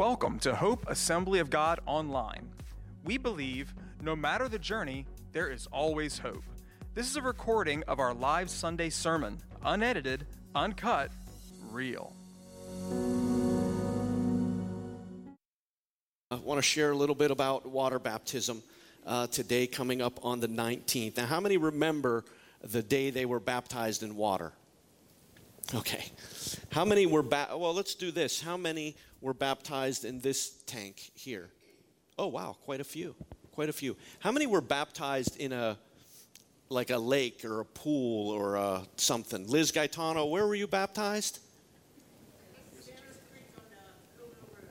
Welcome to Hope Assembly of God Online. We believe no matter the journey, there is always hope. This is a recording of our live Sunday sermon, unedited, uncut, real. I want to share a little bit about water baptism uh, today, coming up on the 19th. Now, how many remember the day they were baptized in water? Okay. How many were ba- well, let's do this. How many were baptized in this tank here? Oh, wow, quite a few. Quite a few. How many were baptized in a like a lake or a pool or a something? Liz Gaetano, where were you baptized?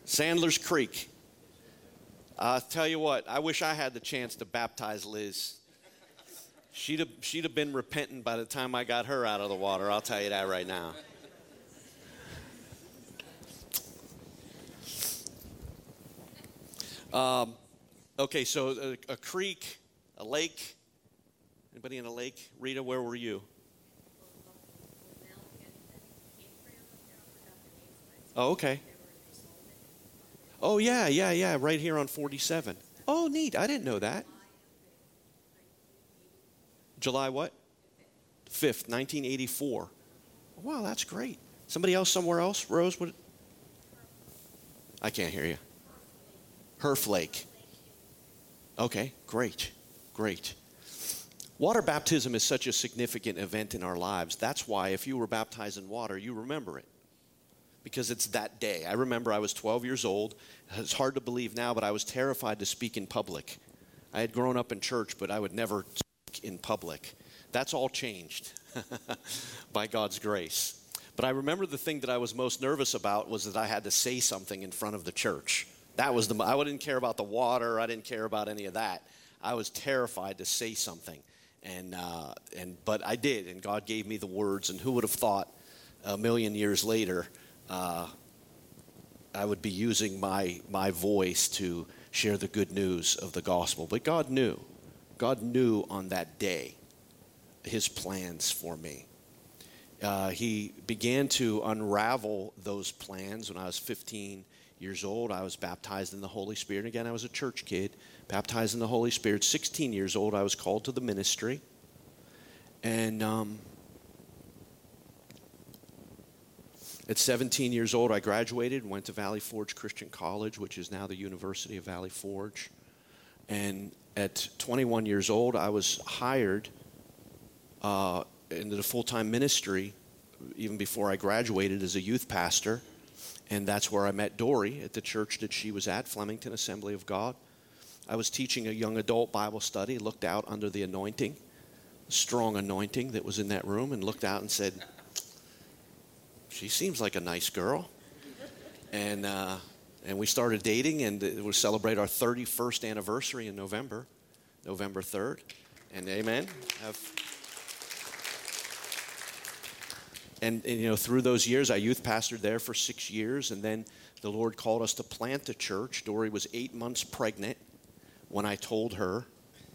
Sandler's Creek. I'll uh, tell you what, I wish I had the chance to baptize Liz. She'd have, she'd have been repentant by the time I got her out of the water, I'll tell you that right now. Um, okay, so a, a creek, a lake. Anybody in a lake? Rita, where were you? Oh, okay. Oh, yeah, yeah, yeah, right here on 47. Oh, neat. I didn't know that. July what? 5th, 1984. Wow, that's great. Somebody else somewhere else? Rose, what? I can't hear you. Herf Lake. Okay, great, great. Water baptism is such a significant event in our lives. That's why, if you were baptized in water, you remember it because it's that day. I remember I was 12 years old. It's hard to believe now, but I was terrified to speak in public. I had grown up in church, but I would never speak in public. That's all changed by God's grace. But I remember the thing that I was most nervous about was that I had to say something in front of the church. That was the I didn't care about the water. I didn't care about any of that. I was terrified to say something, and uh, and but I did, and God gave me the words. And who would have thought a million years later uh, I would be using my my voice to share the good news of the gospel? But God knew. God knew on that day His plans for me. Uh, he began to unravel those plans when I was 15 years old. I was baptized in the Holy Spirit. Again, I was a church kid, baptized in the Holy Spirit. 16 years old, I was called to the ministry. And um, at 17 years old, I graduated and went to Valley Forge Christian College, which is now the University of Valley Forge. And at 21 years old, I was hired uh, into the full time ministry even before I graduated as a youth pastor and that's where I met Dory at the church that she was at, Flemington Assembly of God. I was teaching a young adult Bible study, looked out under the anointing, strong anointing that was in that room, and looked out and said, She seems like a nice girl. And, uh, and we started dating, and we'll celebrate our 31st anniversary in November, November 3rd. And amen. Have, and, and, you know through those years i youth pastored there for six years and then the lord called us to plant a church. Dory was eight months pregnant when i told her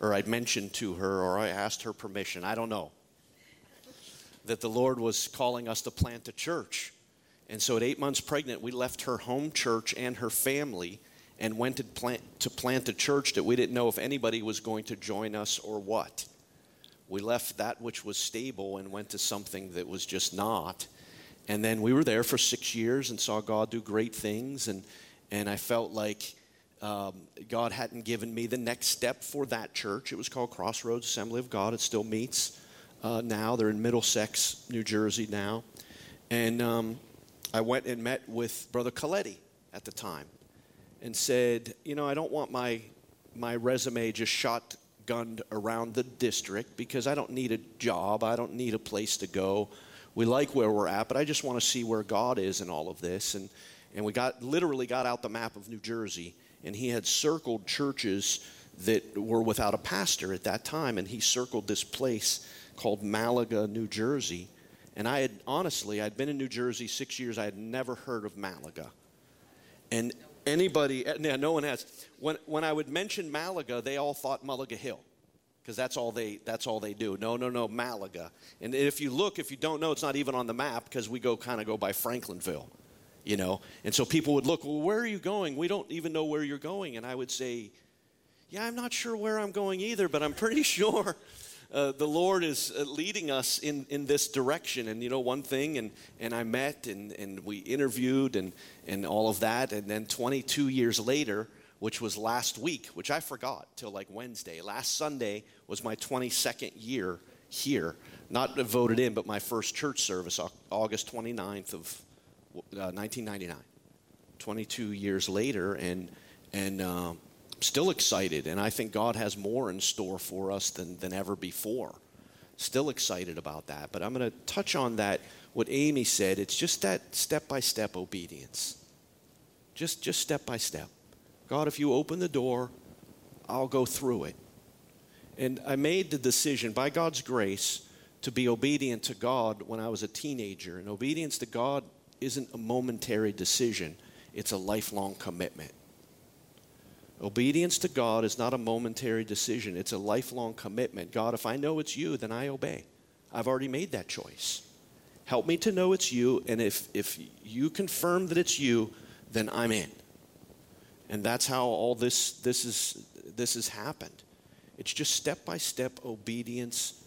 or i mentioned to her or i asked her permission i don't know that the lord was calling us to plant a church. And so at eight months pregnant we left her home church and her family and went to plant, to plant a church that we didn't know if anybody was going to join us or what we left that which was stable and went to something that was just not. And then we were there for six years and saw God do great things. And, and I felt like um, God hadn't given me the next step for that church. It was called Crossroads Assembly of God. It still meets uh, now. They're in Middlesex, New Jersey now. And um, I went and met with Brother Coletti at the time and said, You know, I don't want my, my resume just shot gunned around the district because I don't need a job. I don't need a place to go. We like where we're at, but I just want to see where God is in all of this. And, and we got literally got out the map of New Jersey, and he had circled churches that were without a pastor at that time, and he circled this place called Malaga, New Jersey. And I had honestly, I'd been in New Jersey six years. I had never heard of Malaga. And Anybody, eh, yeah, no one has. When, when I would mention Malaga, they all thought Malaga Hill because that's all they that's all they do. No, no, no, Malaga. And if you look, if you don't know, it's not even on the map because we go kind of go by Franklinville. you know. And so people would look, well, where are you going? We don't even know where you're going. And I would say, yeah, I'm not sure where I'm going either, but I'm pretty sure uh, the Lord is uh, leading us in, in this direction. And you know, one thing, and, and I met and, and we interviewed and, and all of that. And then 22 years later, which was last week, which I forgot till like Wednesday. Last Sunday was my 22nd year here. Not voted in, but my first church service, August 29th of uh, 1999. 22 years later, and, and uh, still excited. And I think God has more in store for us than, than ever before. Still excited about that. But I'm going to touch on that, what Amy said. It's just that step by step obedience. Just, just step by step. God, if you open the door, I'll go through it. And I made the decision, by God's grace, to be obedient to God when I was a teenager. And obedience to God isn't a momentary decision, it's a lifelong commitment. Obedience to God is not a momentary decision, it's a lifelong commitment. God, if I know it's you, then I obey. I've already made that choice. Help me to know it's you, and if, if you confirm that it's you, then I'm in. And that's how all this, this, is, this has happened. It's just step by step obedience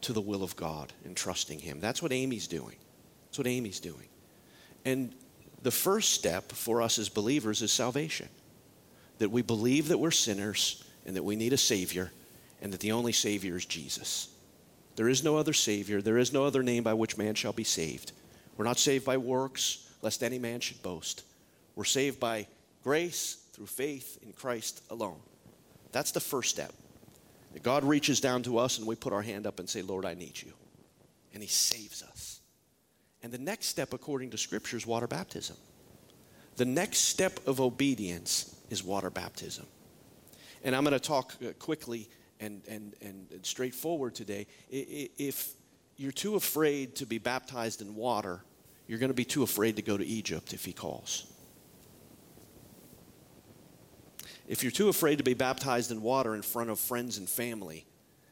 to the will of God and trusting Him. That's what Amy's doing. That's what Amy's doing. And the first step for us as believers is salvation that we believe that we're sinners and that we need a Savior, and that the only Savior is Jesus. There is no other Savior, there is no other name by which man shall be saved. We're not saved by works, lest any man should boast. We're saved by grace through faith in Christ alone. That's the first step. That God reaches down to us and we put our hand up and say, Lord, I need you. And He saves us. And the next step, according to Scripture, is water baptism. The next step of obedience is water baptism. And I'm going to talk uh, quickly and, and, and straightforward today. If you're too afraid to be baptized in water, you're going to be too afraid to go to Egypt if He calls. If you're too afraid to be baptized in water in front of friends and family,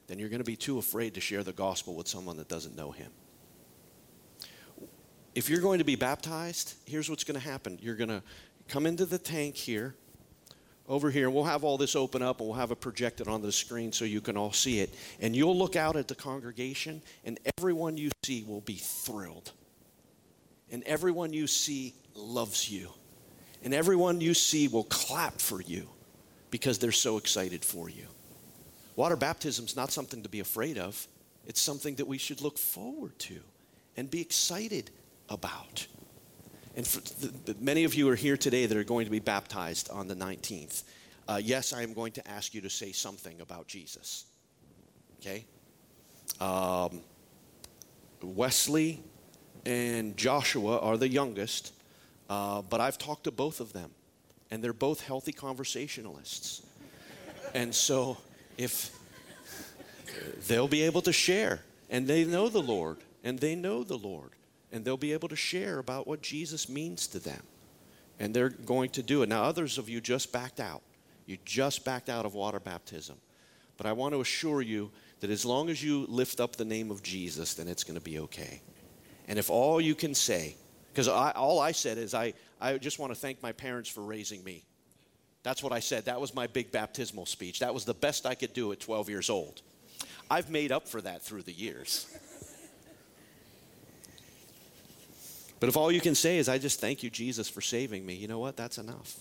then you're going to be too afraid to share the gospel with someone that doesn't know Him. If you're going to be baptized, here's what's going to happen. You're going to come into the tank here, over here, we'll have all this open up and we'll have it projected on the screen so you can all see it. And you'll look out at the congregation, and everyone you see will be thrilled. And everyone you see loves you. And everyone you see will clap for you because they're so excited for you. Water baptism is not something to be afraid of, it's something that we should look forward to and be excited about. And the, many of you are here today that are going to be baptized on the 19th. Uh, yes, I am going to ask you to say something about Jesus. Okay? Um, Wesley and Joshua are the youngest, uh, but I've talked to both of them, and they're both healthy conversationalists. And so, if they'll be able to share, and they know the Lord, and they know the Lord and they'll be able to share about what Jesus means to them. And they're going to do it. Now, others of you just backed out. You just backed out of water baptism. But I want to assure you that as long as you lift up the name of Jesus, then it's going to be okay. And if all you can say, because all I said is, I, I just want to thank my parents for raising me. That's what I said. That was my big baptismal speech. That was the best I could do at 12 years old. I've made up for that through the years. But if all you can say is, I just thank you, Jesus, for saving me, you know what? That's enough.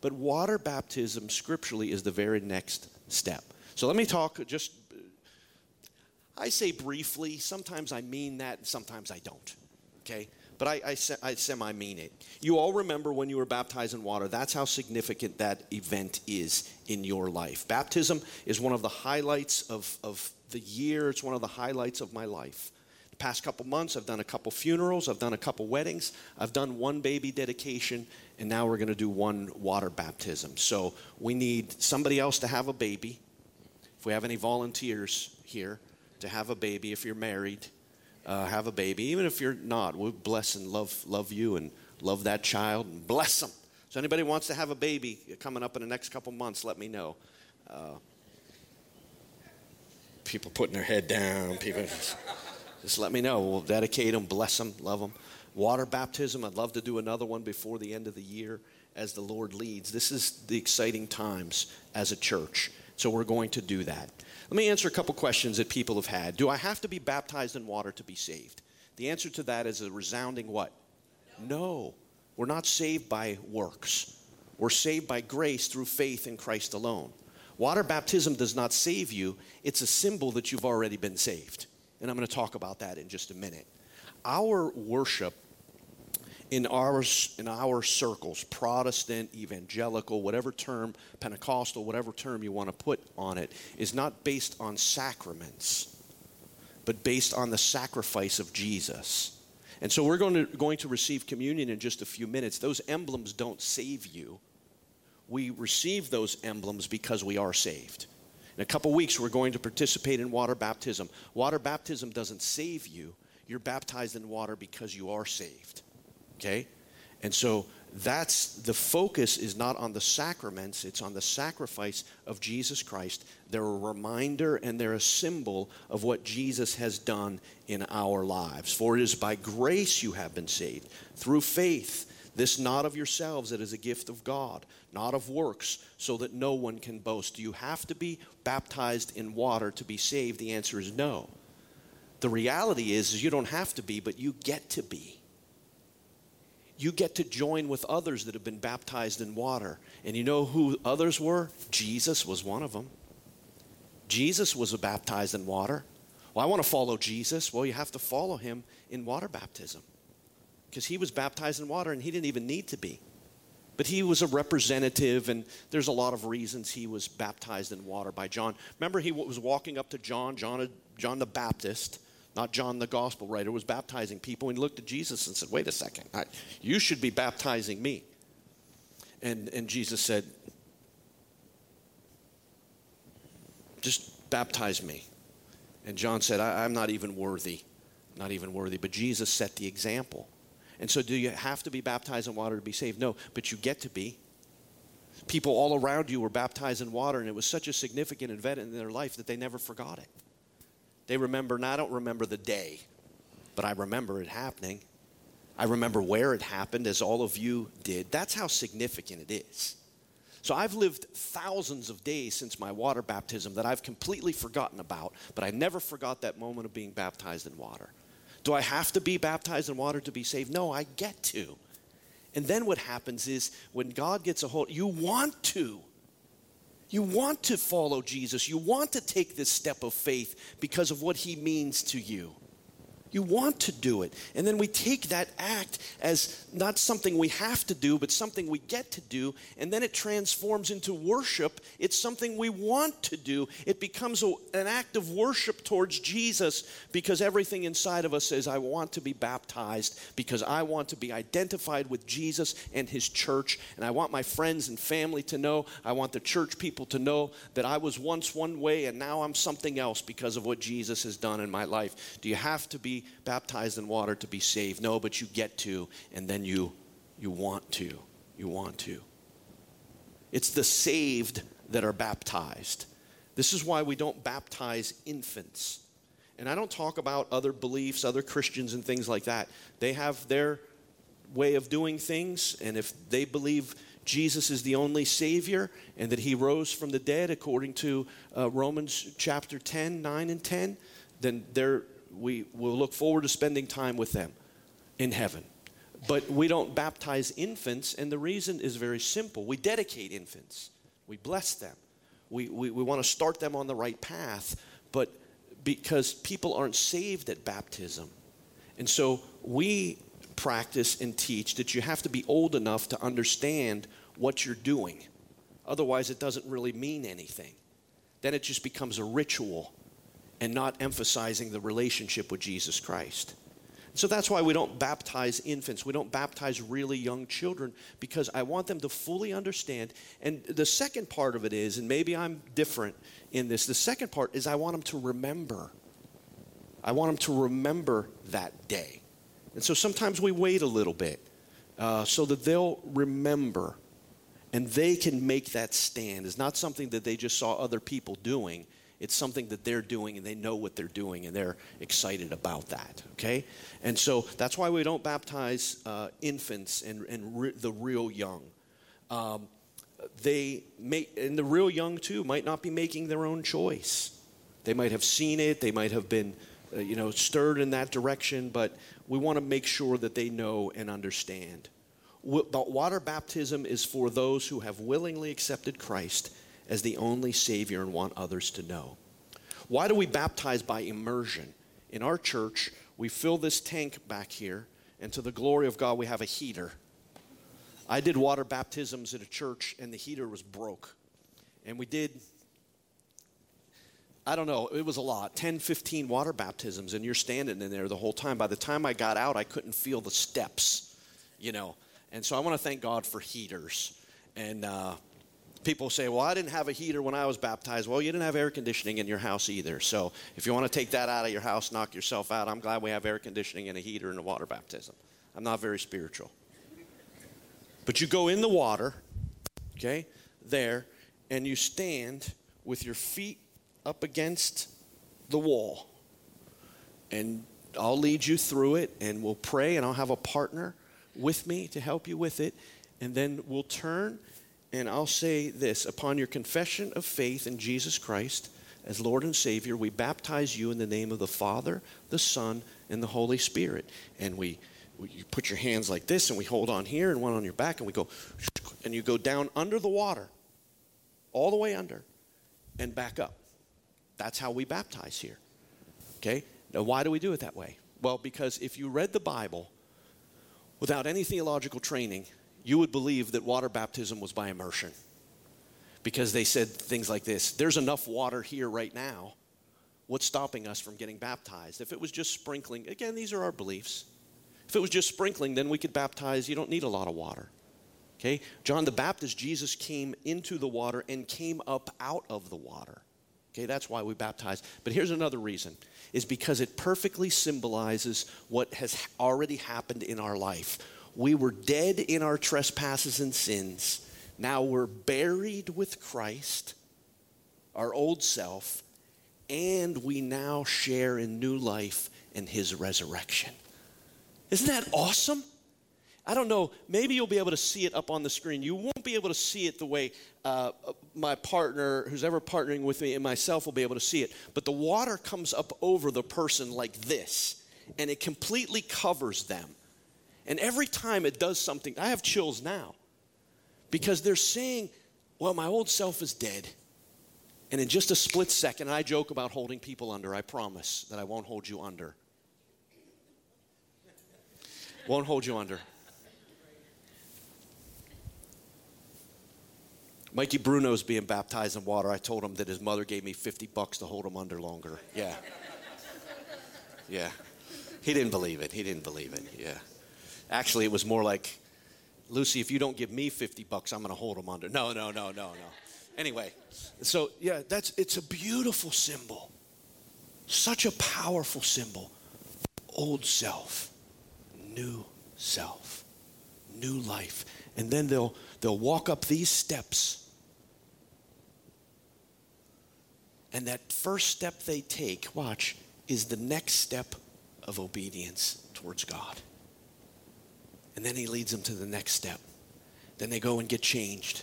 But water baptism scripturally is the very next step. So let me talk just, I say briefly, sometimes I mean that, and sometimes I don't. Okay? But I, I, I semi mean it. You all remember when you were baptized in water. That's how significant that event is in your life. Baptism is one of the highlights of, of the year, it's one of the highlights of my life past couple months, I've done a couple funerals, I've done a couple weddings, I've done one baby dedication, and now we're going to do one water baptism. So we need somebody else to have a baby. If we have any volunteers here to have a baby, if you're married, uh, have a baby. Even if you're not, we bless and love love you and love that child and bless them. So anybody wants to have a baby coming up in the next couple months, let me know. Uh, people putting their head down. People. Just let me know. We'll dedicate them, bless them, love them. water baptism. I'd love to do another one before the end of the year as the Lord leads. This is the exciting times as a church. So we're going to do that. Let me answer a couple questions that people have had. Do I have to be baptized in water to be saved? The answer to that is a resounding what? No. We're not saved by works. We're saved by grace through faith in Christ alone. Water baptism does not save you, it's a symbol that you've already been saved. And I'm going to talk about that in just a minute. Our worship in our, in our circles, Protestant, evangelical, whatever term, Pentecostal, whatever term you want to put on it, is not based on sacraments, but based on the sacrifice of Jesus. And so we're going to, going to receive communion in just a few minutes. Those emblems don't save you. We receive those emblems because we are saved. In a couple weeks, we're going to participate in water baptism. Water baptism doesn't save you, you're baptized in water because you are saved. Okay? And so that's the focus is not on the sacraments, it's on the sacrifice of Jesus Christ. They're a reminder and they're a symbol of what Jesus has done in our lives. For it is by grace you have been saved, through faith. This not of yourselves, it is a gift of God, not of works, so that no one can boast. Do you have to be baptized in water to be saved? The answer is no. The reality is, is you don't have to be, but you get to be you get to join with others that have been baptized in water. And you know who others were? Jesus was one of them. Jesus was baptized in water. Well, I want to follow Jesus. Well, you have to follow him in water baptism because he was baptized in water and he didn't even need to be. But he was a representative, and there's a lot of reasons he was baptized in water by John. Remember, he was walking up to John, John, John the Baptist, not John the gospel writer, was baptizing people. And he looked at Jesus and said, Wait a second, I, you should be baptizing me. And, and Jesus said, Just baptize me. And John said, I, I'm not even worthy. Not even worthy. But Jesus set the example. And so, do you have to be baptized in water to be saved? No, but you get to be. People all around you were baptized in water, and it was such a significant event in their life that they never forgot it. They remember, and I don't remember the day, but I remember it happening. I remember where it happened, as all of you did. That's how significant it is. So I've lived thousands of days since my water baptism that I've completely forgotten about, but I never forgot that moment of being baptized in water. Do I have to be baptized in water to be saved? No, I get to. And then what happens is when God gets a hold, you want to. You want to follow Jesus. You want to take this step of faith because of what he means to you. You want to do it. And then we take that act as not something we have to do, but something we get to do. And then it transforms into worship. It's something we want to do. It becomes a, an act of worship towards Jesus because everything inside of us says, I want to be baptized because I want to be identified with Jesus and his church. And I want my friends and family to know, I want the church people to know that I was once one way and now I'm something else because of what Jesus has done in my life. Do you have to be baptized in water to be saved. No, but you get to, and then you, you want to. You want to. It's the saved that are baptized. This is why we don't baptize infants. And I don't talk about other beliefs, other Christians, and things like that. They have their way of doing things, and if they believe Jesus is the only Savior and that He rose from the dead according to uh, Romans chapter 10, 9, and 10, then they're we will look forward to spending time with them in heaven. But we don't baptize infants, and the reason is very simple. We dedicate infants, we bless them, we, we, we want to start them on the right path, but because people aren't saved at baptism. And so we practice and teach that you have to be old enough to understand what you're doing. Otherwise, it doesn't really mean anything. Then it just becomes a ritual and not emphasizing the relationship with Jesus Christ. So that's why we don't baptize infants. We don't baptize really young children because I want them to fully understand. And the second part of it is, and maybe I'm different in this, the second part is I want them to remember. I want them to remember that day. And so sometimes we wait a little bit uh, so that they'll remember and they can make that stand. It's not something that they just saw other people doing, It's something that they're doing and they know what they're doing and they're excited about that, okay? And so that's why we don't baptize uh, infants and, and re- the real young. Um, they and the real young too, might not be making their own choice. They might have seen it, they might have been, uh, you know, stirred in that direction, but we want to make sure that they know and understand. But water baptism is for those who have willingly accepted Christ as the only Savior and want others to know. Why do we baptize by immersion? In our church, we fill this tank back here, and to the glory of God, we have a heater. I did water baptisms at a church, and the heater was broke. And we did, I don't know, it was a lot 10, 15 water baptisms, and you're standing in there the whole time. By the time I got out, I couldn't feel the steps, you know. And so I want to thank God for heaters. And uh, people say, well, I didn't have a heater when I was baptized. Well, you didn't have air conditioning in your house either. So if you want to take that out of your house, knock yourself out. I'm glad we have air conditioning and a heater and a water baptism. I'm not very spiritual. But you go in the water, okay, there, and you stand with your feet up against the wall. And I'll lead you through it, and we'll pray, and I'll have a partner with me to help you with it. And then we'll turn and I'll say this upon your confession of faith in Jesus Christ as Lord and Savior, we baptize you in the name of the Father, the Son, and the Holy Spirit. And we, we you put your hands like this, and we hold on here and one on your back, and we go, and you go down under the water, all the way under, and back up. That's how we baptize here. Okay? Now, why do we do it that way? Well, because if you read the Bible, without any theological training, you would believe that water baptism was by immersion. Because they said things like this there's enough water here right now. What's stopping us from getting baptized? If it was just sprinkling, again, these are our beliefs. If it was just sprinkling, then we could baptize. You don't need a lot of water. Okay? John the Baptist, Jesus came into the water and came up out of the water. Okay, that's why we baptize. But here's another reason is because it perfectly symbolizes what has already happened in our life. We were dead in our trespasses and sins. Now we're buried with Christ, our old self, and we now share in new life in his resurrection. Isn't that awesome? I don't know, maybe you'll be able to see it up on the screen. You won't be able to see it the way uh, my partner, who's ever partnering with me, and myself will be able to see it. But the water comes up over the person like this, and it completely covers them. And every time it does something, I have chills now because they're saying, well, my old self is dead. And in just a split second, I joke about holding people under. I promise that I won't hold you under. Won't hold you under. Mikey Bruno's being baptized in water. I told him that his mother gave me 50 bucks to hold him under longer. Yeah. Yeah. He didn't believe it. He didn't believe it. Yeah. Actually, it was more like, Lucy, if you don't give me 50 bucks, I'm going to hold them under. No, no, no, no, no. Anyway, so yeah, that's it's a beautiful symbol. Such a powerful symbol. Old self, new self, new life. And then they'll they'll walk up these steps. And that first step they take, watch, is the next step of obedience towards God. And then he leads them to the next step. Then they go and get changed.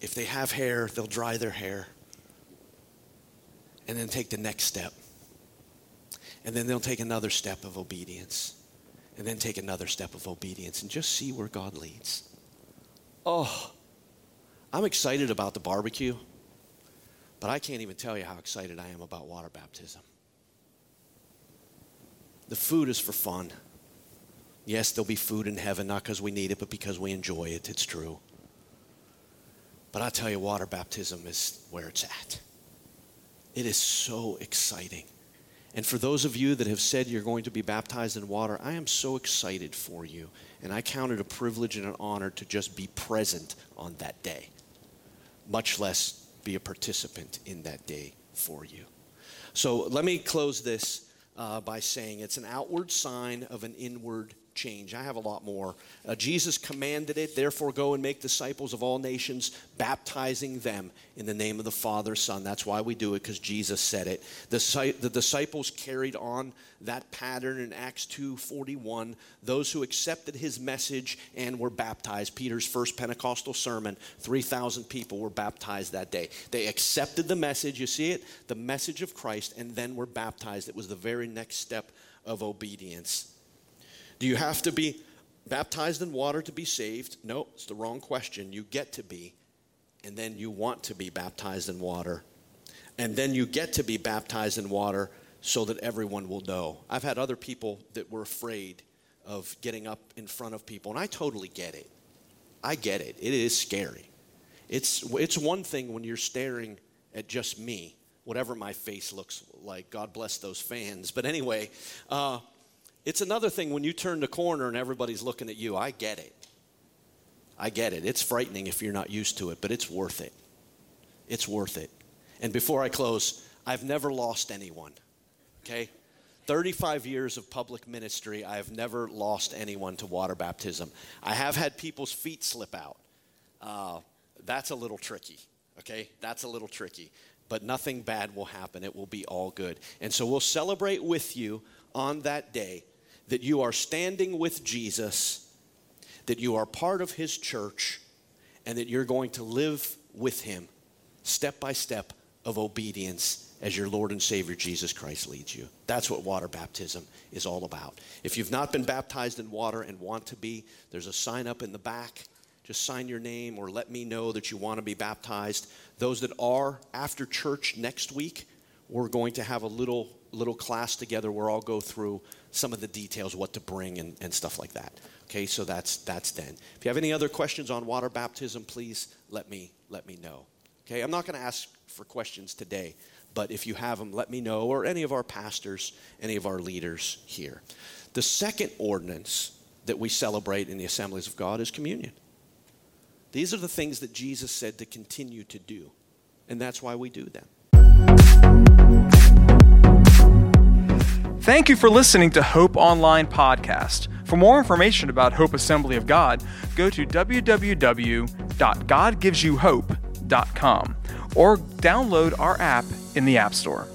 If they have hair, they'll dry their hair. And then take the next step. And then they'll take another step of obedience. And then take another step of obedience and just see where God leads. Oh, I'm excited about the barbecue, but I can't even tell you how excited I am about water baptism. The food is for fun. Yes, there'll be food in heaven, not because we need it, but because we enjoy it. It's true. But I tell you, water baptism is where it's at. It is so exciting. And for those of you that have said you're going to be baptized in water, I am so excited for you. And I count it a privilege and an honor to just be present on that day, much less be a participant in that day for you. So let me close this uh, by saying it's an outward sign of an inward change. I have a lot more. Uh, Jesus commanded it, therefore, go and make disciples of all nations, baptizing them in the name of the Father, Son. That's why we do it, because Jesus said it. The, the disciples carried on that pattern in Acts 2:41. Those who accepted his message and were baptized. Peter's first Pentecostal sermon, 3,000 people were baptized that day. They accepted the message, you see it? The message of Christ, and then were baptized. It was the very next step of obedience. Do you have to be baptized in water to be saved? No, it's the wrong question. You get to be, and then you want to be baptized in water. And then you get to be baptized in water so that everyone will know. I've had other people that were afraid of getting up in front of people, and I totally get it. I get it. It is scary. It's, it's one thing when you're staring at just me, whatever my face looks like. God bless those fans. But anyway, uh, it's another thing when you turn the corner and everybody's looking at you. I get it. I get it. It's frightening if you're not used to it, but it's worth it. It's worth it. And before I close, I've never lost anyone. Okay? 35 years of public ministry, I have never lost anyone to water baptism. I have had people's feet slip out. Uh, that's a little tricky, okay? That's a little tricky. But nothing bad will happen. It will be all good. And so we'll celebrate with you on that day that you are standing with Jesus, that you are part of his church, and that you're going to live with him step by step of obedience as your Lord and Savior Jesus Christ leads you. That's what water baptism is all about. If you've not been baptized in water and want to be, there's a sign up in the back. Just sign your name or let me know that you want to be baptized. Those that are after church next week, we're going to have a little little class together where I'll go through some of the details, what to bring and, and stuff like that. Okay, so that's that's then. If you have any other questions on water baptism, please let me let me know. Okay, I'm not going to ask for questions today, but if you have them, let me know, or any of our pastors, any of our leaders here. The second ordinance that we celebrate in the assemblies of God is communion. These are the things that Jesus said to continue to do, and that's why we do them. Thank you for listening to Hope Online Podcast. For more information about Hope Assembly of God, go to www.godgivesyouhope.com or download our app in the App Store.